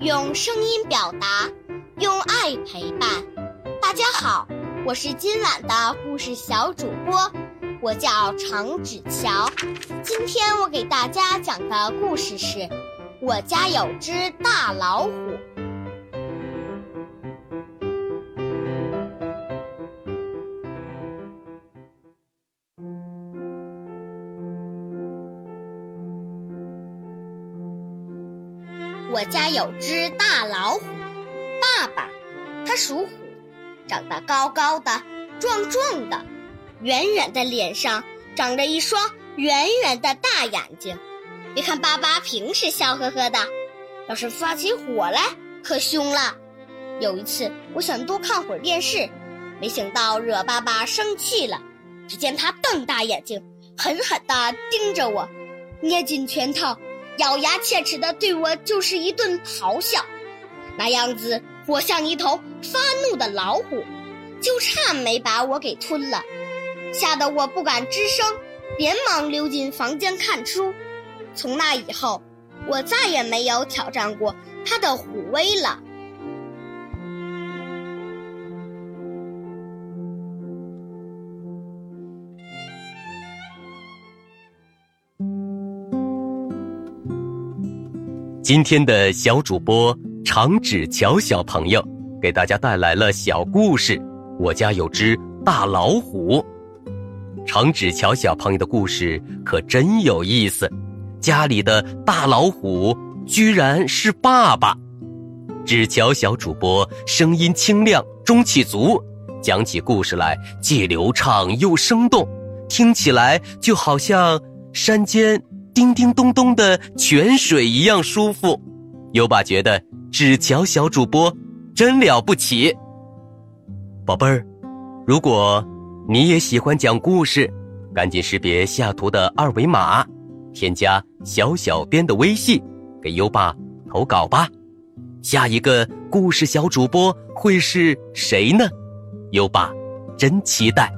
用声音表达，用爱陪伴。大家好，我是今晚的故事小主播，我叫常芷乔。今天我给大家讲的故事是《我家有只大老虎》。我家有只大老虎，爸爸，它属虎，长得高高的、壮壮的，圆圆的脸上长着一双圆圆的大眼睛。别看爸爸平时笑呵呵的，要是发起火来可凶了。有一次，我想多看会儿电视，没想到惹爸爸生气了。只见他瞪大眼睛，狠狠地盯着我，捏紧拳头。咬牙切齿的对我就是一顿咆哮，那样子我像一头发怒的老虎，就差没把我给吞了，吓得我不敢吱声，连忙溜进房间看书。从那以后，我再也没有挑战过他的虎威了。今天的小主播常芷乔小朋友给大家带来了小故事。我家有只大老虎。常芷乔小朋友的故事可真有意思，家里的大老虎居然是爸爸。芷乔小主播声音清亮，中气足，讲起故事来既流畅又生动，听起来就好像山间。叮叮咚咚的泉水一样舒服，优爸觉得纸桥小主播真了不起。宝贝儿，如果你也喜欢讲故事，赶紧识别下图的二维码，添加小小编的微信，给优爸投稿吧。下一个故事小主播会是谁呢？优爸真期待。